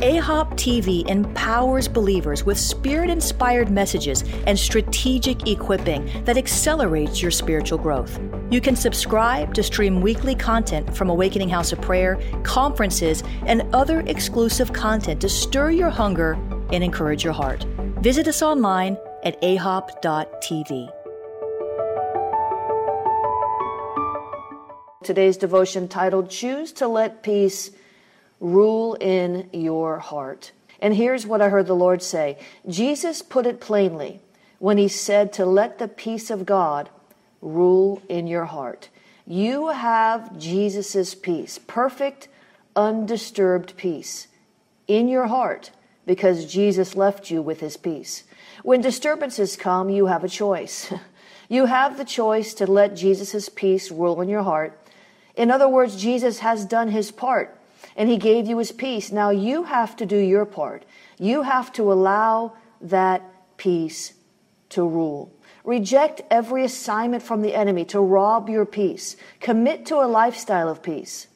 AHOP TV empowers believers with spirit inspired messages and strategic equipping that accelerates your spiritual growth. You can subscribe to stream weekly content from Awakening House of Prayer, conferences, and other exclusive content to stir your hunger and encourage your heart. Visit us online at ahop.tv. Today's devotion titled Choose to Let Peace rule in your heart. And here's what I heard the Lord say Jesus put it plainly when he said to let the peace of God rule in your heart. You have Jesus' peace, perfect, undisturbed peace in your heart because Jesus left you with his peace. When disturbances come, you have a choice. You have the choice to let Jesus' peace rule in your heart. In other words, Jesus has done his part and he gave you his peace. Now you have to do your part. You have to allow that peace to rule. Reject every assignment from the enemy to rob your peace. Commit to a lifestyle of peace.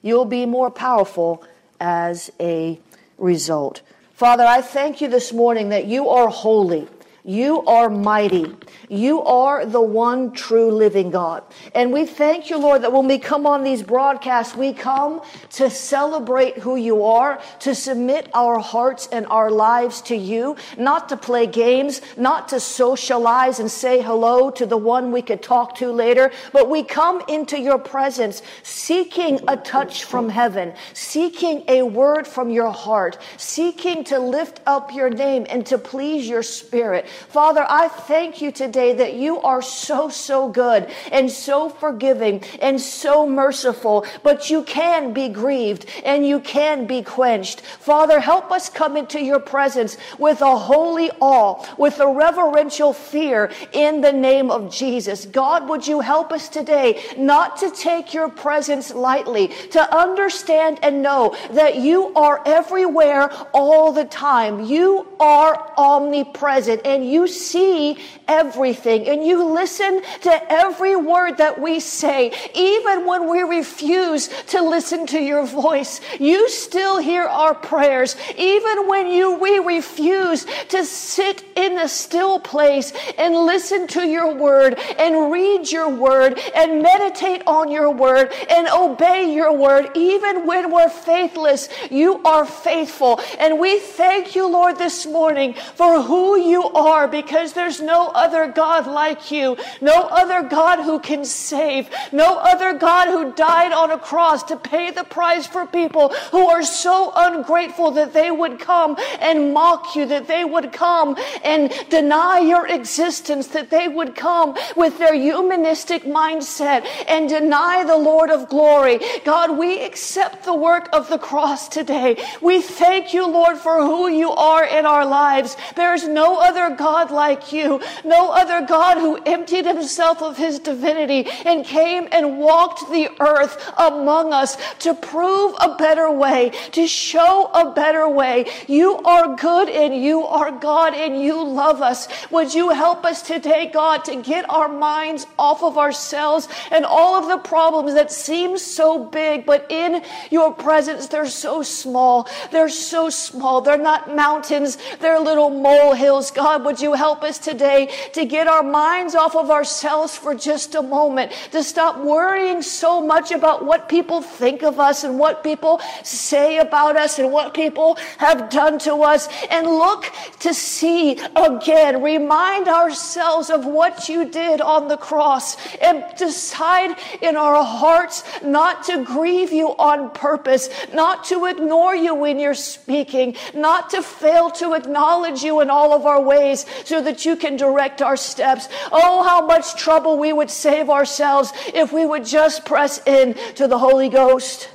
You'll be more powerful as a result. Father, I thank you this morning that you are holy. You are mighty. You are the one true living God. And we thank you, Lord, that when we come on these broadcasts, we come to celebrate who you are, to submit our hearts and our lives to you, not to play games, not to socialize and say hello to the one we could talk to later, but we come into your presence seeking a touch from heaven, seeking a word from your heart, seeking to lift up your name and to please your spirit. Father, I thank you today that you are so, so good and so forgiving and so merciful, but you can be grieved and you can be quenched. Father, help us come into your presence with a holy awe, with a reverential fear in the name of Jesus. God, would you help us today not to take your presence lightly, to understand and know that you are everywhere all the time. You are omnipresent and you see everything and you listen to every word that we say. Even when we refuse to listen to your voice, you still hear our prayers. Even when you, we refuse to sit in a still place and listen to your word and read your word and meditate on your word and obey your word, even when we're faithless, you are faithful. And we thank you, Lord, this morning for who you are because there's no other God like you, no other God who can save, no other God who died on a cross to pay the price for people who are so ungrateful that they would come and mock you, that they would come and deny your existence, that they would come with their humanistic mindset and deny the Lord of glory. God, we accept the work of the cross today. We thank you, Lord, for who you are in our lives. There is no other God like you, no other God who emptied himself of his divinity and came and walked the earth among us to prove a better way, to show a better way. You are good and you are God and you love us. Would you help us today, God, to get our minds off of ourselves and all of the problems that seem so big, but in your presence, they're so small. They're so small. They're not mountains. They're little molehills. God, would you help us today to get our minds off of ourselves for just a moment, to stop worrying so much about what people think of us and what people say about us and what people have done to us. And look to see again, remind ourselves of what you did on the cross and decide in our hearts not to grieve you on purpose, not to ignore you when you're speaking, not to fail to acknowledge you in all of our ways so that you can direct our steps. Oh, how much trouble we would save ourselves if we would just press in to the Holy Ghost.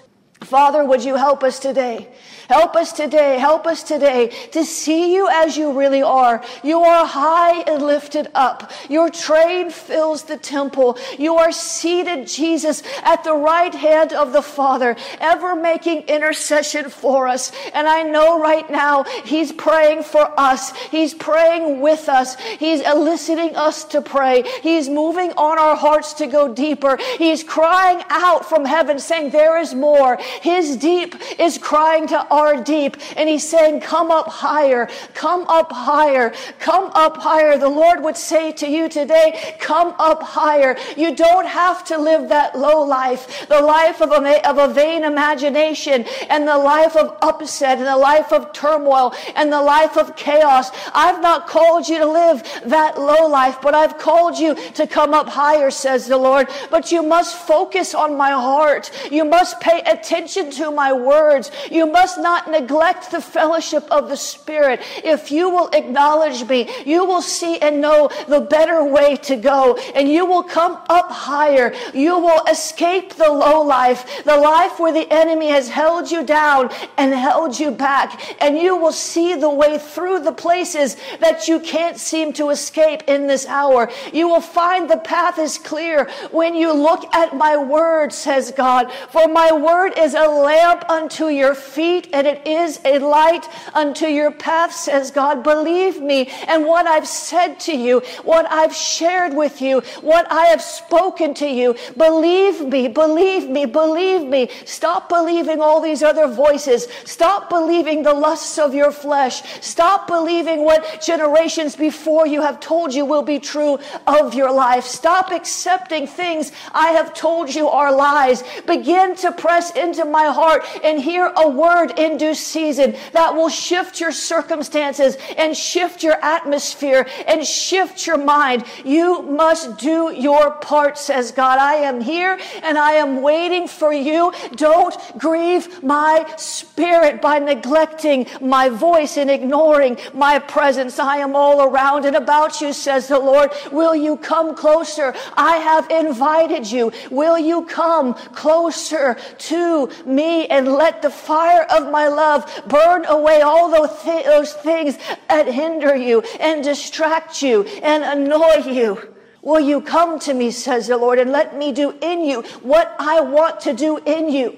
Father, would you help us today? Help us today, help us today to see you as you really are. You are high and lifted up. Your train fills the temple. You are seated, Jesus, at the right hand of the Father, ever making intercession for us. And I know right now He's praying for us. He's praying with us. He's eliciting us to pray. He's moving on our hearts to go deeper. He's crying out from heaven saying, there is more. His deep is crying to our deep. And he's saying, Come up higher, come up higher, come up higher. The Lord would say to you today, Come up higher. You don't have to live that low life, the life of a, of a vain imagination, and the life of upset, and the life of turmoil, and the life of chaos. I've not called you to live that low life, but I've called you to come up higher, says the Lord. But you must focus on my heart. You must pay attention to my words. You must not neglect the fellowship of the Spirit. If you will acknowledge me, you will see and know the better way to go, and you will come up higher. You will escape the low life, the life where the enemy has held you down and held you back, and you will see the way through the places that you can't seem to escape in this hour. You will find the path is clear when you look at my word, says God, for my word is a lamp unto your feet and it is a light unto your path, says God. Believe me and what I've said to you, what I've shared with you, what I have spoken to you. Believe me, believe me, believe me. Stop believing all these other voices. Stop believing the lusts of your flesh. Stop believing what generations before you have told you will be true of your life. Stop accepting things I have told you are lies. Begin to press into my heart and hear a word in due season that will shift your circumstances and shift your atmosphere and shift your mind. You must do your part, says God. I am here and I am waiting for you. Don't grieve my spirit by neglecting my voice and ignoring my presence. I am all around and about you, says the Lord. Will you come closer? I have invited you. Will you come closer to me and let the fire of my love burn away all those, th- those things that hinder you and distract you and annoy you. Will you come to me, says the Lord, and let me do in you what I want to do in you?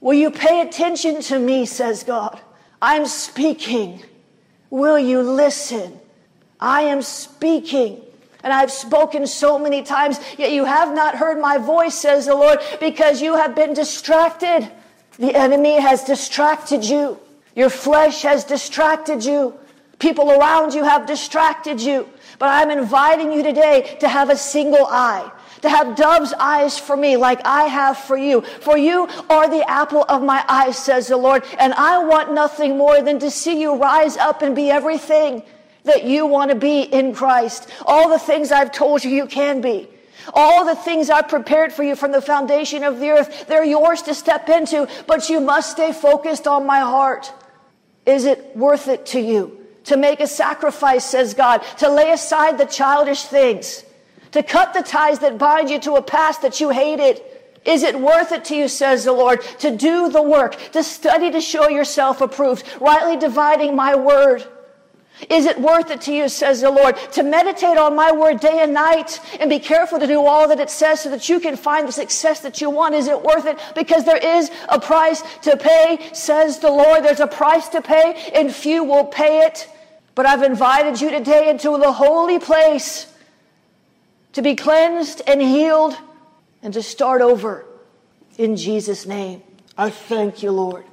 Will you pay attention to me, says God? I'm speaking. Will you listen? I am speaking. And I've spoken so many times, yet you have not heard my voice, says the Lord, because you have been distracted. The enemy has distracted you. Your flesh has distracted you. People around you have distracted you. But I'm inviting you today to have a single eye, to have dove's eyes for me like I have for you. For you are the apple of my eye, says the Lord. And I want nothing more than to see you rise up and be everything that you want to be in Christ. All the things I've told you you can be. All the things I've prepared for you from the foundation of the earth, they're yours to step into, but you must stay focused on my heart. Is it worth it to you to make a sacrifice, says God, to lay aside the childish things, to cut the ties that bind you to a past that you hated? Is it worth it to you, says the Lord, to do the work, to study to show yourself approved, rightly dividing my word? Is it worth it to you, says the Lord, to meditate on my word day and night and be careful to do all that it says so that you can find the success that you want? Is it worth it? Because there is a price to pay, says the Lord. There's a price to pay and few will pay it. But I've invited you today into the holy place to be cleansed and healed and to start over in Jesus' name. I thank you, Lord.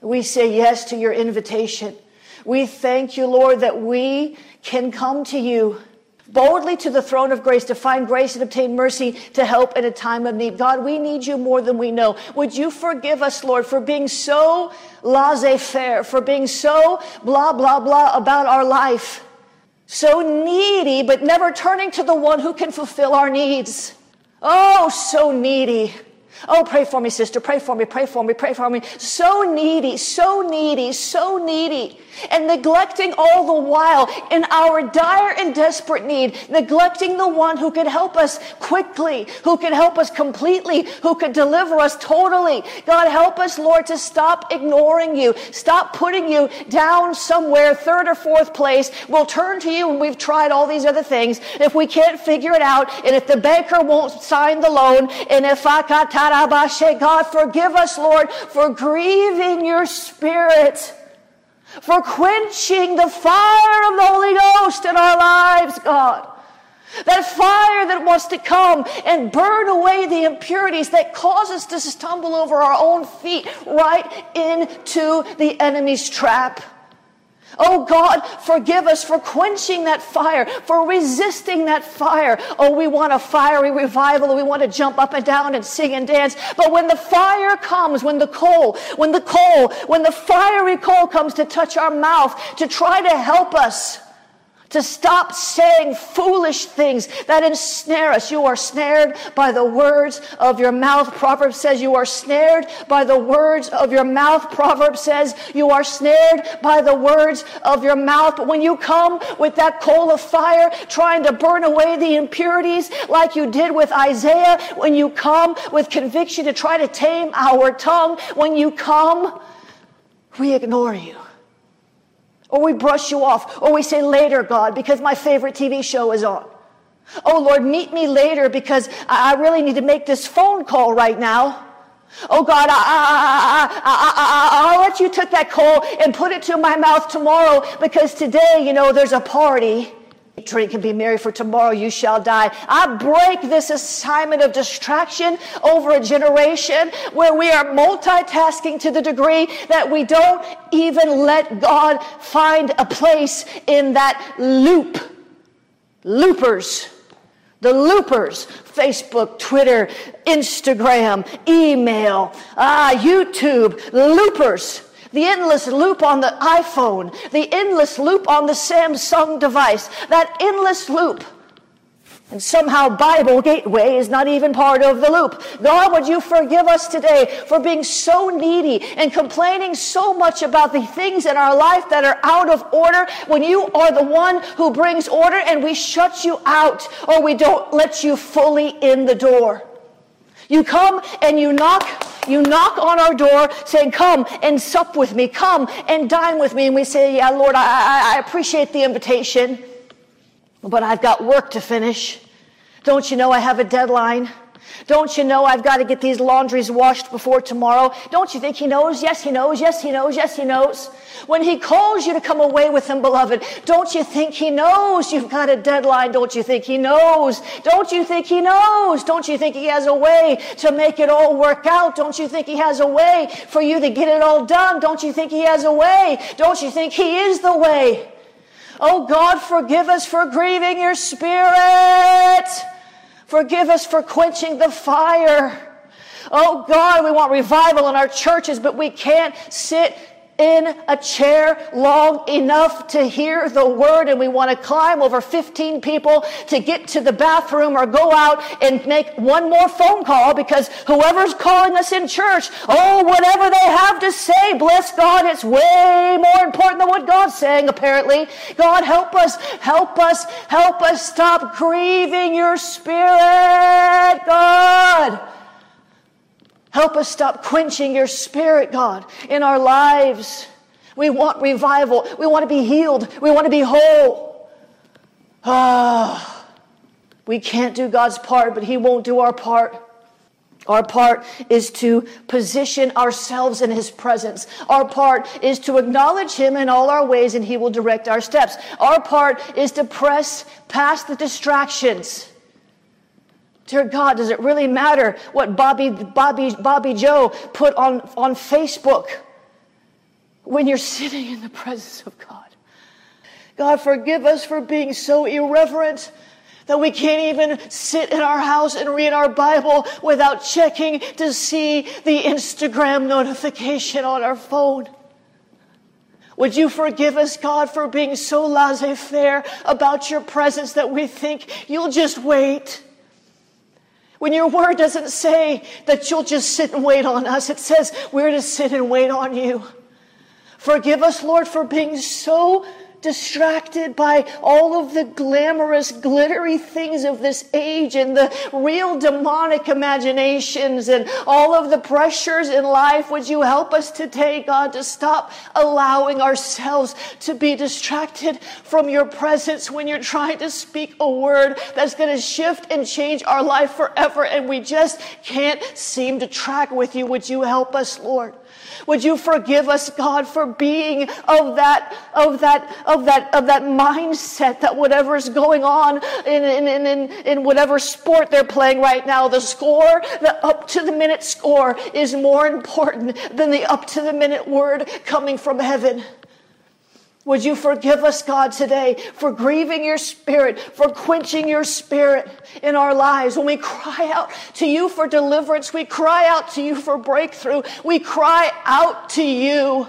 We say yes to your invitation. We thank you, Lord, that we can come to you boldly to the throne of grace to find grace and obtain mercy to help in a time of need. God, we need you more than we know. Would you forgive us, Lord, for being so laissez faire, for being so blah, blah, blah about our life, so needy, but never turning to the one who can fulfill our needs. Oh, so needy. Oh, pray for me, sister. Pray for me. Pray for me. Pray for me. So needy, so needy, so needy and neglecting all the while in our dire and desperate need, neglecting the one who could help us quickly, who could help us completely, who could deliver us totally. God, help us, Lord, to stop ignoring you, stop putting you down somewhere, third or fourth place. We'll turn to you when we've tried all these other things. If we can't figure it out, and if the banker won't sign the loan, and if God, forgive us, Lord, for grieving your spirit for quenching the fire of the Holy Ghost in our lives, God. That fire that wants to come and burn away the impurities that cause us to stumble over our own feet right into the enemy's trap. Oh God, forgive us for quenching that fire, for resisting that fire. Oh, we want a fiery revival. We want to jump up and down and sing and dance. But when the fire comes, when the coal, when the coal, when the fiery coal comes to touch our mouth, to try to help us, to stop saying foolish things that ensnare us. You are snared by the words of your mouth. Proverbs says you are snared by the words of your mouth. Proverbs says you are snared by the words of your mouth. But when you come with that coal of fire trying to burn away the impurities like you did with Isaiah, when you come with conviction to try to tame our tongue, when you come, we ignore you. Or we brush you off. Or we say later, God, because my favorite TV show is on. Oh Lord, meet me later because I really need to make this phone call right now. Oh God, I, will let you take that coal and put it to my mouth tomorrow because today, you know, there's a party. Drink and be merry, for tomorrow you shall die. I break this assignment of distraction over a generation where we are multitasking to the degree that we don't even let God find a place in that loop. Loopers. The loopers. Facebook, Twitter, Instagram, email, ah, YouTube, loopers the endless loop on the iPhone, the endless loop on the Samsung device, that endless loop. And somehow Bible Gateway is not even part of the loop. God, would you forgive us today for being so needy and complaining so much about the things in our life that are out of order when you are the one who brings order and we shut you out or we don't let you fully in the door. You come and you knock you knock on our door saying, Come and sup with me, come and dine with me. And we say, Yeah, Lord, I, I, appreciate the invitation, but I've got work to finish. Don't you know I have a deadline? Don't you know I've got to get these laundries washed before tomorrow? Don't you think he knows? Yes, he knows. Yes, he knows. Yes, he knows. When he calls you to come away with him, beloved, don't you think he knows you've got a deadline? Don't you think he knows? Don't you think he knows? Don't you think he has a way to make it all work out? Don't you think he has a way for you to get it all done? Don't you think he has a way? Don't you think he is the way? Oh God, forgive us for grieving your spirit. Forgive us for quenching the fire. Oh God, we want revival in our churches, but we can't sit in a chair long enough to hear the word and we want to climb over 15 people to get to the bathroom or go out and make one more phone call because whoever's calling us in church, oh, whatever they have to say, bless God, it's way more important than what God's saying, apparently. God, help us, help us, help us stop grieving your spirit, God. Help us stop quenching your spirit, God, in our lives. We want revival. We want to be healed. We want to be whole. Ah, we can't do God's part, but He won't do our part. Our part is to position ourselves in His presence. Our part is to acknowledge Him in all our ways and He will direct our steps. Our part is to press past the distractions Dear God, does it really matter what Bobby, Bobby, Bobby Joe put on, on Facebook? when you're sitting in the presence of God. God, forgive us for being so irreverent that we can't even sit in our house and read our Bible without checking to see the Instagram notification on our phone. Would you forgive us, God, for being so laissez faire about your presence that we think you'll just wait? When your word doesn't say that you'll just sit and wait on us, it says we're to sit and wait on you. Forgive us, Lord, for being so distracted by all of the glamorous, glittery things of this age and the real demonic imaginations and all of the pressures in life. Would you help us today, God, to stop allowing ourselves to be distracted from your presence when you're trying to speak a word that's going to shift and change our life forever and we just can't seem to track with you. Would you help us, Lord? Would you forgive us, God, for being of that, of that, of that, of that mindset that whatever is going on in, in, in, in, in whatever sport they're playing right now, the score, the up to the minute score is more important than the up to the minute word coming from heaven. Would you forgive us, God, today for grieving your spirit, for quenching your spirit in our lives? When we cry out to you for deliverance, we cry out to you for breakthrough, we cry out to you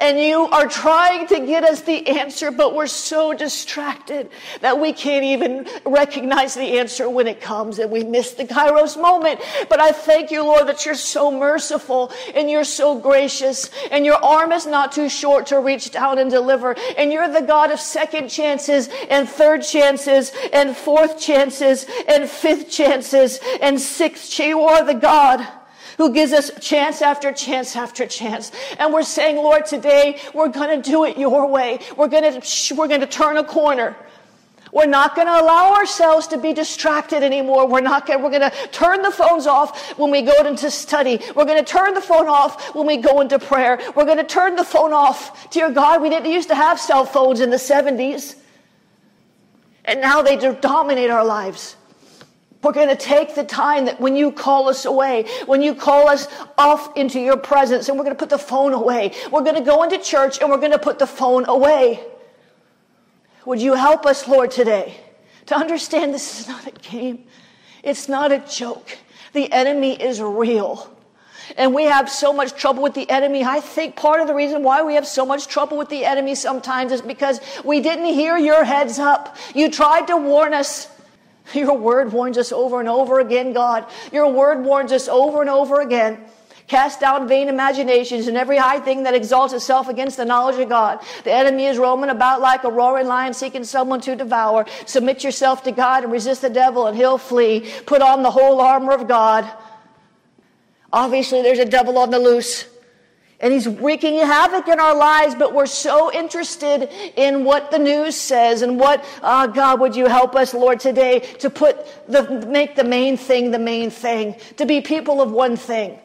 and you are trying to get us the answer, but we're so distracted that we can't even recognize the answer when it comes and we miss the Kairos moment. But I thank you, Lord, that you're so merciful and you're so gracious and your arm is not too short to reach down and deliver. And you're the God of second chances and third chances and fourth chances and fifth chances and sixth. You are the God who gives us chance after chance after chance. And we're saying, Lord, today we're going to do it your way. We're going to, we're going to turn a corner. We're not going to allow ourselves to be distracted anymore. We're not going, we're going to turn the phones off when we go into study. We're going to turn the phone off when we go into prayer. We're going to turn the phone off. Dear God, we didn't used to have cell phones in the 70s. And now they dominate our lives. We're going to take the time that when you call us away, when you call us off into your presence, and we're going to put the phone away. We're going to go into church and we're going to put the phone away. Would you help us, Lord, today to understand this is not a game? It's not a joke. The enemy is real. And we have so much trouble with the enemy. I think part of the reason why we have so much trouble with the enemy sometimes is because we didn't hear your heads up. You tried to warn us. Your word warns us over and over again, God. Your word warns us over and over again. Cast down vain imaginations and every high thing that exalts itself against the knowledge of God. The enemy is roaming about like a roaring lion seeking someone to devour. Submit yourself to God and resist the devil and he'll flee. Put on the whole armor of God. Obviously, there's a devil on the loose. And he's wreaking havoc in our lives, but we're so interested in what the news says and what, uh, God, would you help us, Lord, today to put the, make the main thing the main thing, to be people of one thing.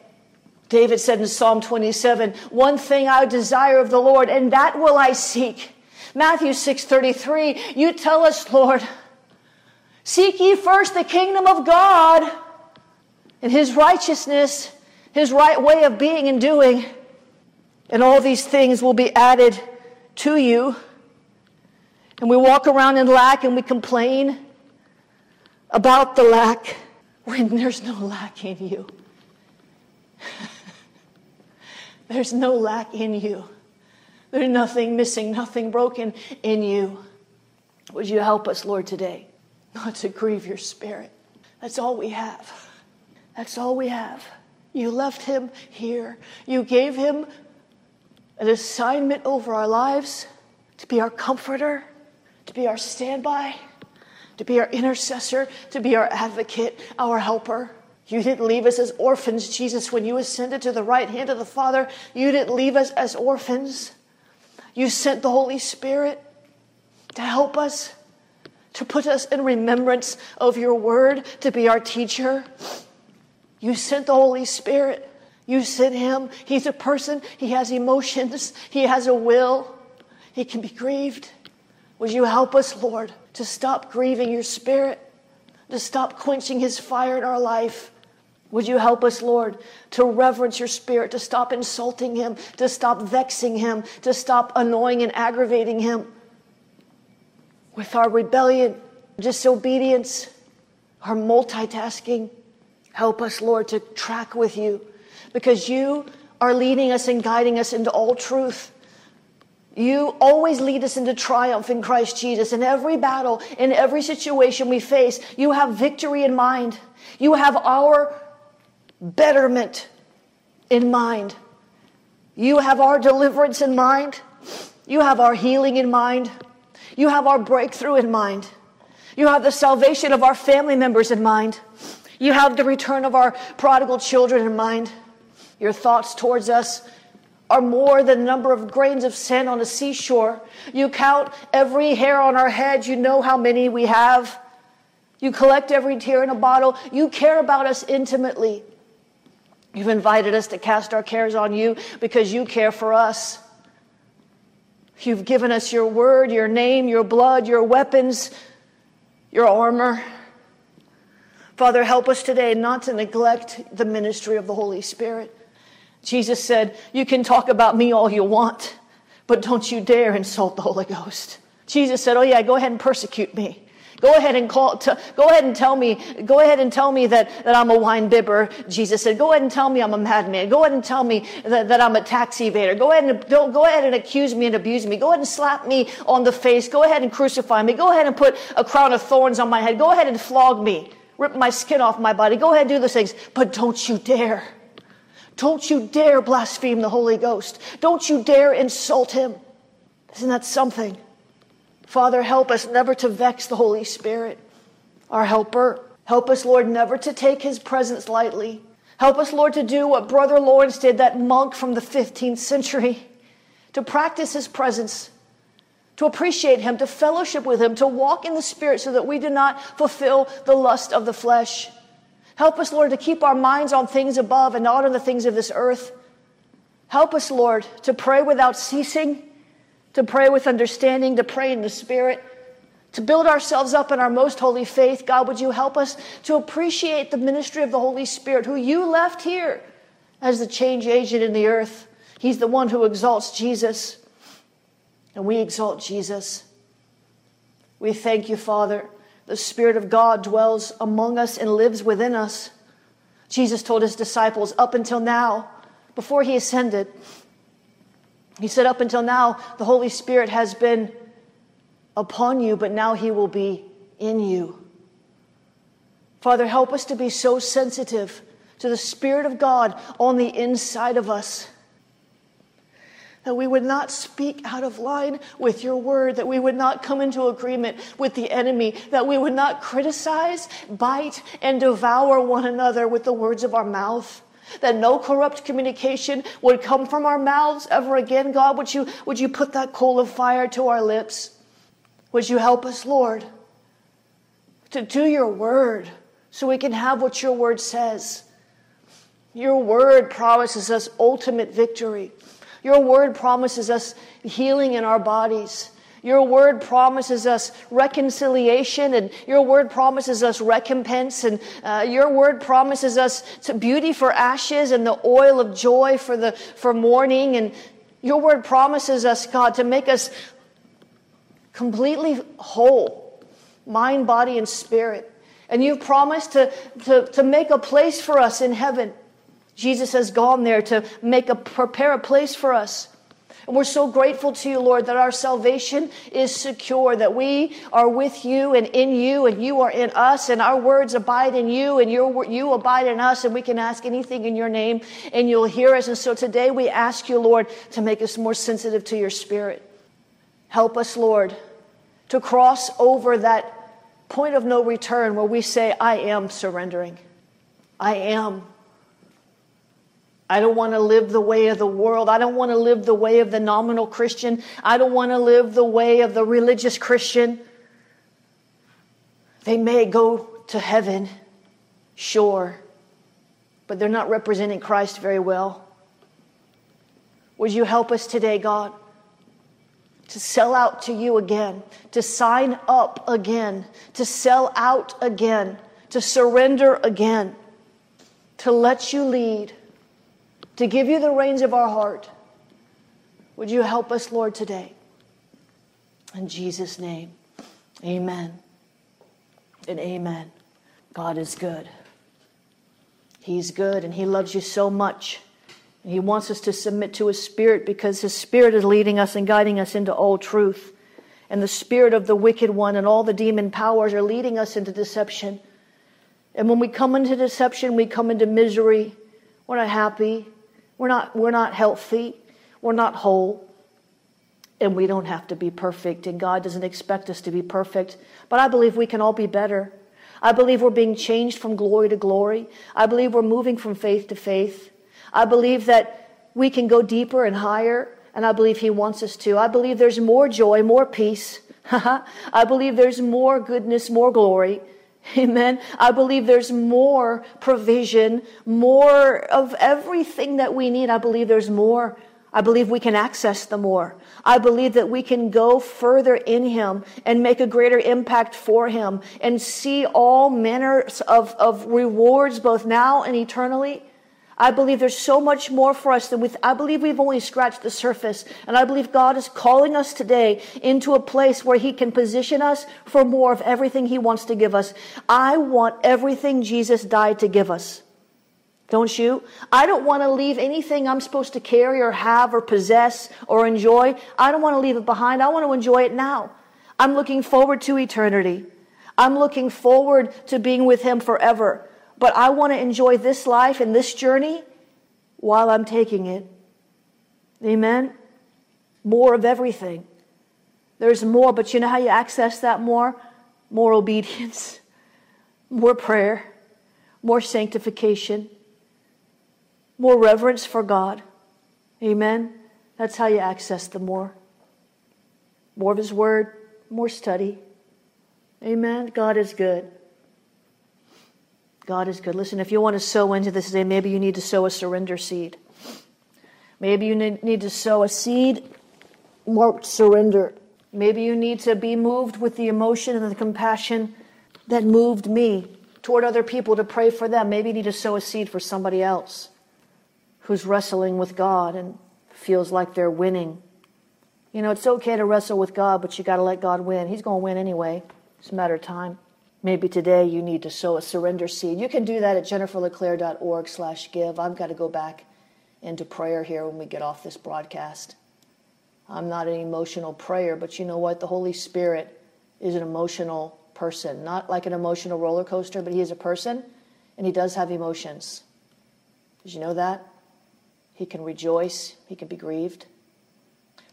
David said in Psalm 27, one thing I desire of the Lord, and that will I seek. Matthew 6:33, you tell us, Lord, seek ye first the kingdom of God and his righteousness, his right way of being and doing and all these things will be added to you. And we walk around in lack and we complain about the lack when there's no lack in you. there's no lack in you. There's nothing missing, nothing broken in you. Would you help us, Lord, today not to grieve your spirit? That's all we have. That's all we have. You left him here. You gave him an assignment over our lives to be our comforter, to be our standby, to be our intercessor, to be our advocate, our helper. You didn't leave us as orphans, Jesus, when you ascended to the right hand of the Father. You didn't leave us as orphans. You sent the Holy Spirit to help us, to put us in remembrance of your word, to be our teacher. You sent the Holy Spirit you sent him. He's a person. He has emotions. He has a will. He can be grieved. Would you help us, Lord, to stop grieving your spirit, to stop quenching his fire in our life? Would you help us, Lord, to reverence your spirit, to stop insulting him, to stop vexing him, to stop annoying and aggravating him with our rebellion, disobedience, our multitasking. Help us, Lord, to track with you because you are leading us and guiding us into all truth. You always lead us into triumph in Christ Jesus. In every battle, in every situation we face, you have victory in mind. You have our betterment in mind. You have our deliverance in mind. You have our healing in mind. You have our breakthrough in mind. You have the salvation of our family members in mind. You have the return of our prodigal children in mind. Your thoughts towards us are more than the number of grains of sand on a seashore. You count every hair on our head. You know how many we have. You collect every tear in a bottle. You care about us intimately. You've invited us to cast our cares on you because you care for us. You've given us your word, your name, your blood, your weapons, your armor. Father, help us today not to neglect the ministry of the Holy Spirit. Jesus said, You can talk about me all you want, but don't you dare insult the Holy Ghost. Jesus said, Oh, yeah, go ahead and persecute me. Go ahead and call, t- go ahead and tell me, go ahead and tell me that, that I'm a wine bibber. Jesus said, go ahead and tell me I'm a madman. Go ahead and tell me that, that I'm a tax evader. Go ahead and, go, go ahead and accuse me and abuse me. Go ahead and slap me on the face. Go ahead and crucify me. Go ahead and put a crown of thorns on my head. Go ahead and flog me. Rip my skin off my body. Go ahead and do those things. But don't you dare don't you dare blaspheme the Holy Ghost. Don't you dare insult him. Isn't that something? Father, help us never to vex the Holy Spirit, our helper. Help us, Lord, never to take his presence lightly. Help us, Lord, to do what Brother Lawrence did, that monk from the 15th century, to practice his presence, to appreciate him, to fellowship with him, to walk in the Spirit so that we do not fulfill the lust of the flesh. Help us, Lord, to keep our minds on things above and not on the things of this earth. Help us, Lord, to pray without ceasing, to pray with understanding, to pray in the Spirit, to build ourselves up in our most holy faith. God, would you help us to appreciate the ministry of the Holy Spirit, who you left here as the change agent in the earth? He's the one who exalts Jesus, and we exalt Jesus. We thank you, Father the Spirit of God dwells among us and lives within us. Jesus told his disciples up until now, before he ascended, he said, Up until now, the Holy Spirit has been upon you, but now he will be in you. Father, help us to be so sensitive to the Spirit of God on the inside of us that we would not speak out of line with your word, that we would not come into agreement with the enemy, that we would not criticize, bite, and devour one another with the words of our mouth. That no corrupt communication would come from our mouths ever again. God, would you, would you put that coal of fire to our lips? Would you help us, Lord, to do your word so we can have what your word says? Your word promises us ultimate victory. Your word promises us healing in our bodies. Your word promises us reconciliation, and your word promises us recompense, and uh, your word promises us beauty for ashes and the oil of joy for the for mourning. And your word promises us, God, to make us completely whole, mind, body, and spirit. And you've promised to, to, to make a place for us in heaven. Jesus has gone there to make a prepare a place for us. And we're so grateful to you, Lord, that our salvation is secure, that we are with you and in you, and you are in us, and our words abide in you, and your, you abide in us, and we can ask anything in your name, and you'll hear us. And so today we ask you, Lord, to make us more sensitive to your spirit. Help us, Lord, to cross over that point of no return where we say, I am surrendering. I am I don't want to live the way of the world. I don't want to live the way of the nominal Christian. I don't want to live the way of the religious Christian. They may go to heaven, sure, but they're not representing Christ very well. Would you help us today, God, to sell out to you again, to sign up again, to sell out again, to surrender again? to let you lead, to give you the reins of our heart. Would you help us, Lord, today? In Jesus' name, amen and amen. God is good. He's good and He loves you so much. And He wants us to submit to His Spirit because His Spirit is leading us and guiding us into all truth. And the spirit of the wicked one and all the demon powers are leading us into deception. And when we come into deception, we come into misery. We're not happy. We're not, we're not healthy. We're not whole. And we don't have to be perfect. And God doesn't expect us to be perfect. But I believe we can all be better. I believe we're being changed from glory to glory. I believe we're moving from faith to faith. I believe that we can go deeper and higher. And I believe He wants us to. I believe there's more joy, more peace. I believe there's more goodness, more glory. Amen. I believe there's more provision, more of everything that we need. I believe there's more. I believe we can access the more. I believe that we can go further in Him and make a greater impact for Him and see all manners of, of rewards both now and eternally. I believe there's so much more for us than we, I believe we've only scratched the surface. And I believe God is calling us today into a place where He can position us for more of everything He wants to give us. I want everything Jesus died to give us. Don't you? I don't want to leave anything I'm supposed to carry or have or possess or enjoy. I don't want to leave it behind. I want to enjoy it now. I'm looking forward to eternity. I'm looking forward to being with Him forever. But I want to enjoy this life and this journey while I'm taking it. Amen? More of everything. There's more, but you know how you access that more? More obedience, more prayer, more sanctification, more reverence for God. Amen? That's how you access the more. More of His Word, more study. Amen? God is good. God is good. Listen, if you want to sow into this today, maybe you need to sow a surrender seed. Maybe you need to sow a seed marked surrender. Maybe you need to be moved with the emotion and the compassion that moved me toward other people to pray for them. Maybe you need to sow a seed for somebody else who's wrestling with God and feels like they're winning. You know, it's okay to wrestle with God, but you got to let God win. He's going to win anyway. It's a matter of time. Maybe today you need to sow a surrender seed. You can do that at jenniferleclaire.org slash give. I've got to go back into prayer here when we get off this broadcast. I'm not an emotional prayer, but you know what? The Holy Spirit is an emotional person. Not like an emotional roller coaster, but he is a person and he does have emotions. Did you know that? He can rejoice, he can be grieved.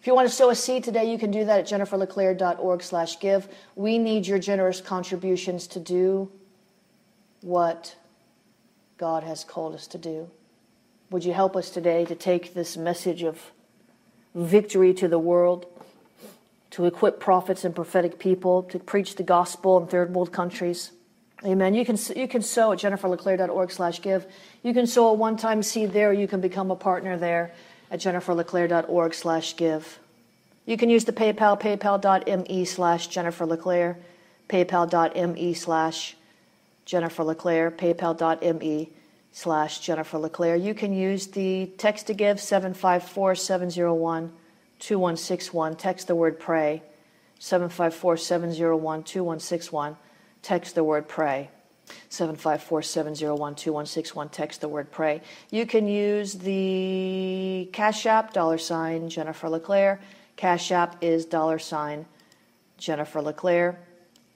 If you want to sow a seed today, you can do that at jenniferleclaire.org slash give. We need your generous contributions to do what God has called us to do. Would you help us today to take this message of victory to the world, to equip prophets and prophetic people, to preach the gospel in third world countries? Amen. You can, you can sow at jenniferleclaire.org slash give. You can sow a one-time seed there. You can become a partner there at jenniferleclaire.org slash give. You can use the PayPal, paypal.me slash Jennifer LeClaire, paypal.me slash Jennifer LeClaire, paypal.me slash Jennifer LeClaire. You can use the text to give 754 701 2161. Text the word pray. 754 701 2161. Text the word pray. 754-701-2161. Text the word pray. You can use the Cash App, dollar sign Jennifer LeClaire. Cash App is dollar sign Jennifer LeClaire.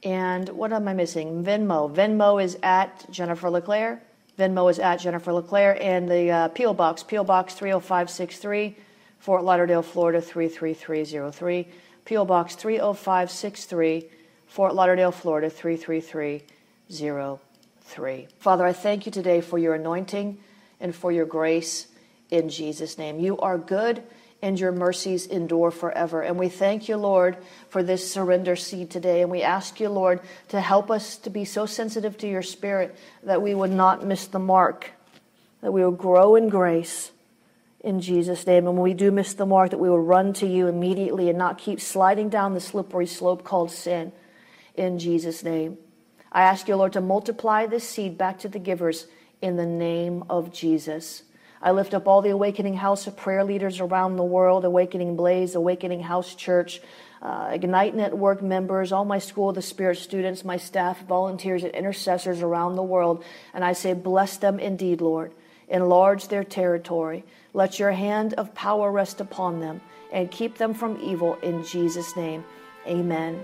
And what am I missing? Venmo. Venmo is at Jennifer LeClaire. Venmo is at Jennifer LeClaire. And the uh. Box, P.O. Box 30563, Fort Lauderdale, Florida 33303. P.O. Box 30563, Fort Lauderdale, Florida 33303 three. Father, I thank you today for your anointing and for your grace in Jesus' name. You are good and your mercies endure forever. And we thank you, Lord, for this surrender seed today. And we ask you, Lord, to help us to be so sensitive to your spirit that we would not miss the mark, that we will grow in grace in Jesus' name. And when we do miss the mark, that we will run to you immediately and not keep sliding down the slippery slope called sin in Jesus' name. I ask you, Lord, to multiply this seed back to the givers in the name of Jesus. I lift up all the Awakening House of prayer leaders around the world, Awakening Blaze, Awakening House Church, uh, Ignite Network members, all my School of the Spirit students, my staff, volunteers, and intercessors around the world. And I say, bless them indeed, Lord. Enlarge their territory. Let your hand of power rest upon them and keep them from evil in Jesus' name. Amen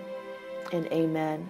and amen.